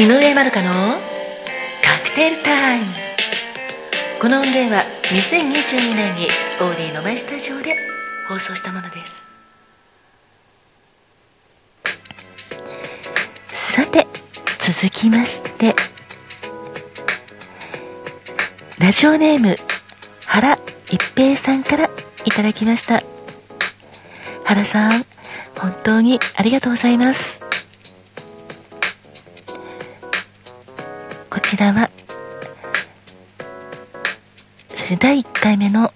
井上まどかのカクテルタイム。この音源は2022年にオーディのマイスタジオで放送したものです。さて続きましてラジオネーム原一平さんからいただきました。原さん本当にありがとうございます。ちらはそして第1回目の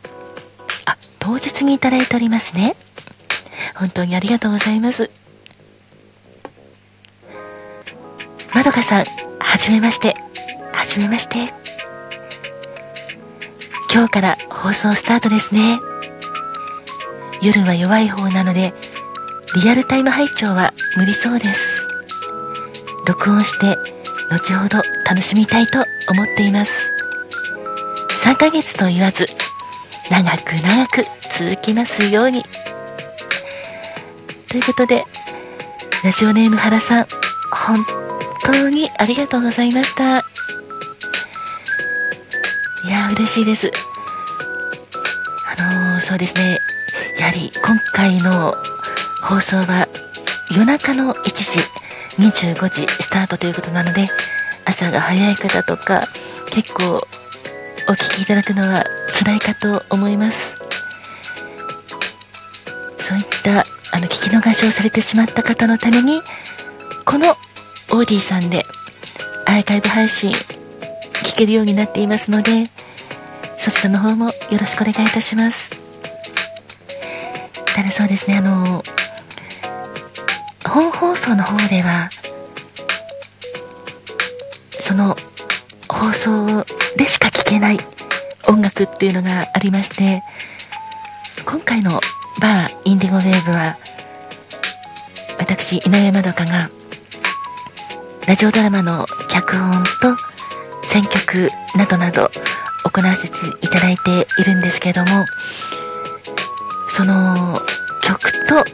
あ当日にいただいておりますね。本当にありがとうございます。まどかさんはじめまして。はじめまして。今日から放送スタートですね。夜は弱い方なのでリアルタイム拝聴は無理そうです。録音して後ほど楽しみたいと思っています。3ヶ月と言わず長く長く続きますように。ということでラジオネーム原さん本当にありがとうございました。いや嬉しいです。あのー、そうですね。やはり今回の放送は夜中の1時。25時スタートということなので朝が早い方とか結構お聞きいただくのは辛いかと思います。そういったあの聞き逃しをされてしまった方のためにこのオーディさんでアーカイブ配信聞けるようになっていますのでそちらの方もよろしくお願いいたします。ただそうですねあの本放送の方ではその放送でしか聴けない音楽っていうのがありまして今回のバーインディゴウェーブは私井上まどかがラジオドラマの脚本と選曲などなど行わせていただいているんですけどもその曲と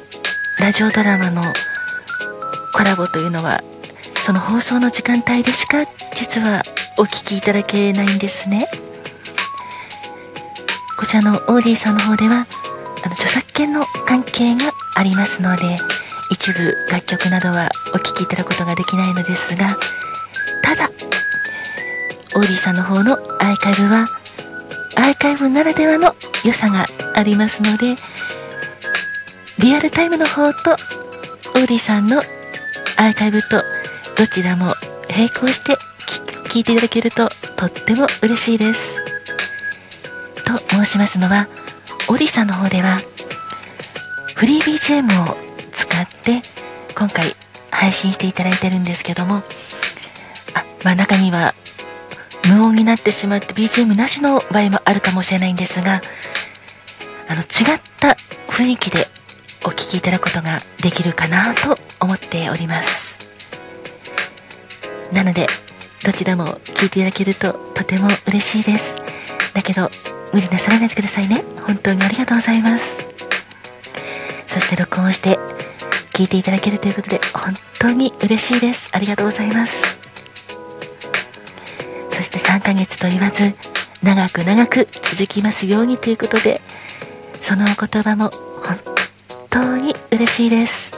ラジオドラマのコラボというのはその放送の時間帯でしか実はお聴きいただけないんですね。こちらのオーディさんの方ではあの著作権の関係がありますので一部楽曲などはお聴きいただくことができないのですがただオーディさんの方のアーカイブはアーカイブならではの良さがありますのでリアルタイムの方とオーディさんのアーカイブとどちらも並行して聞いていただけるととっても嬉しいです。と申しますのは、オーディさんの方ではフリー BGM を使って今回配信していただいてるんですけども、あ、まあ中には無音になってしまって BGM なしの場合もあるかもしれないんですが、あの違った雰囲気でお聴きいただくことができるかなと思っております。なのでどちらも聞いていただけるととても嬉しいです。だけど無理なさらないでくださいね。本当にありがとうございます。そして録音して聞いていただけるということで本当に嬉しいです。ありがとうございます。そして3ヶ月と言わず長く長く続きますようにということでそのお言葉も嬉しいです。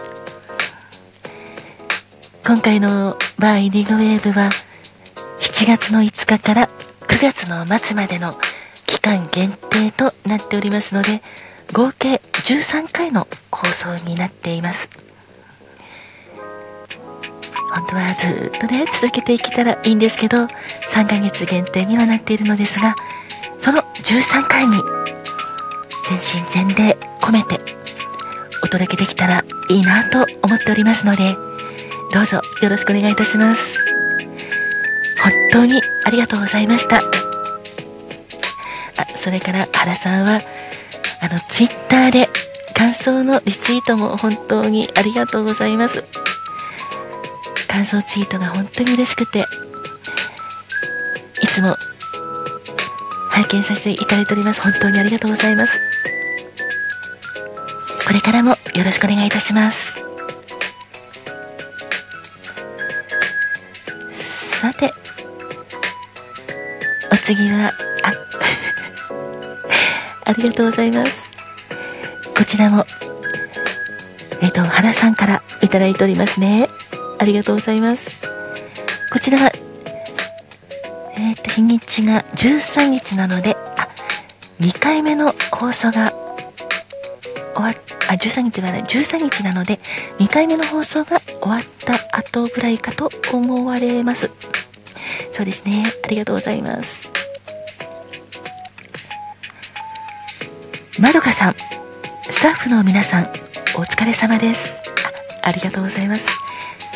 今回のバーイディゴウェーブは7月の5日から9月の末までの期間限定となっておりますので合計13回の放送になっています。本当はずっとね続けていけたらいいんですけど3ヶ月限定にはなっているのですがその13回に全身全霊込めてお届けできたらいいなと思っておりますので、どうぞよろしくお願いいたします。本当にありがとうございました。あ、それから原さんは、あの、ツイッターで感想のリツイートも本当にありがとうございます。感想ツイートが本当に嬉しくて、いつも拝見させていただいております。本当にありがとうございます。これからもよろしくお願いいたします。さて、お次は、あ、ありがとうございます。こちらも、えっ、と、原さんからいただいておりますね。ありがとうございます。こちらは、えっ、と、日にちが13日なので、あ、2回目の放送があ、13日ではない、13日なので、2回目の放送が終わった後ぐらいかと思われます。そうですね。ありがとうございます。まどかさん、スタッフの皆さん、お疲れ様です。あありがとうございます。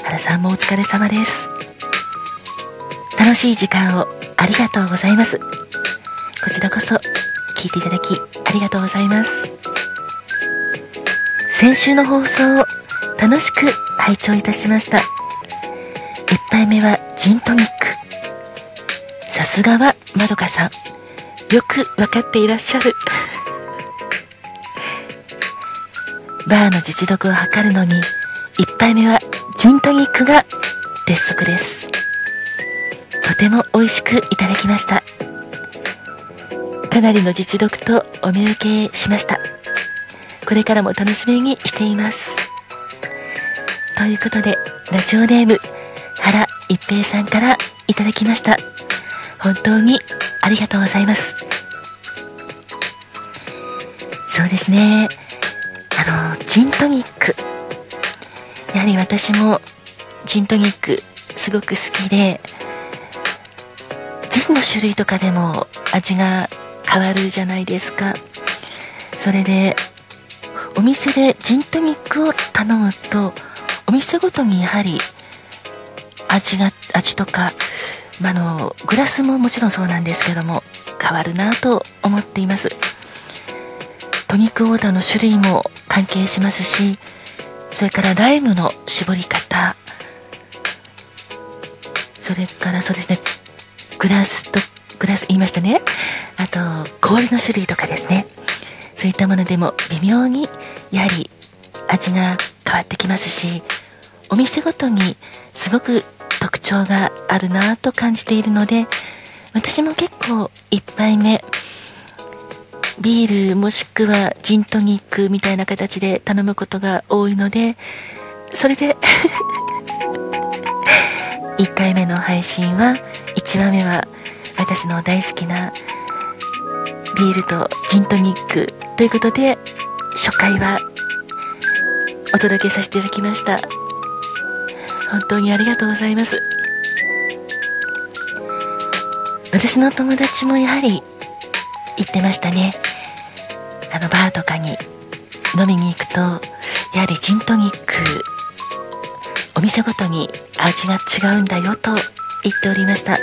原さんもお疲れ様です。楽しい時間をありがとうございます。こちらこそ聞いていただきありがとうございます。先週の放送を楽しく拝聴いたしました。1杯目はジントニック。さすがはまどかさん。よくわかっていらっしゃる。バーの実力を測るのに、1杯目はジントニックが鉄則です。とても美味しくいただきました。かなりの実力とお見受けしました。これからも楽しみにしています。ということで、ラジオネーム、原一平さんからいただきました。本当にありがとうございます。そうですね。あの、ジントニック。やはり私もジントニックすごく好きで、ジンの種類とかでも味が変わるじゃないですか。それで、お店でジントニックを頼むと、お店ごとにやはり味が、味とか、まあの、グラスももちろんそうなんですけども、変わるなと思っています。トニックウォーターの種類も関係しますし、それからライムの絞り方、それからそうですね、グラスと、グラス言いましたね。あと、氷の種類とかですね。そういったものでも微妙にやはり味が変わってきますし、お店ごとにすごく特徴があるなと感じているので、私も結構1杯目、ビールもしくはジントニックみたいな形で頼むことが多いので、それで 1回目の配信は、1話目は私の大好きなビールとジントニックということで、初回はお届けさせていただきました。本当にありがとうございます。私の友達もやはり言ってましたね。あのバーとかに飲みに行くと、やはりジントニック、お店ごとに味が違うんだよと言っておりました。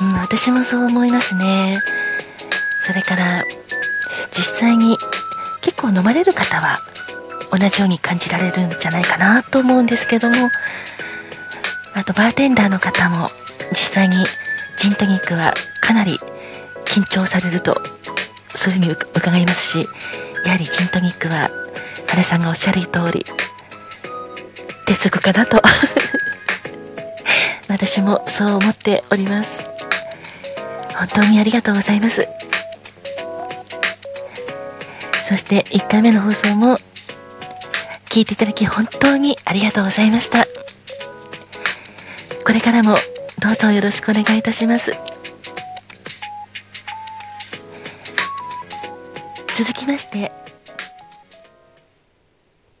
うん、私もそう思いますね。それから、実際に結構飲まれる方は同じように感じられるんじゃないかなと思うんですけども、あとバーテンダーの方も実際にジントニックはかなり緊張されると、そういうふうに伺いますし、やはりジントニックは原さんがおっしゃる通り、鉄則かなと 私もそう思っております。本当にありがとうございます。そして1回目の放送も聞いていただき本当にありがとうございました。これからもどうぞよろしくお願いいたします。続きまして、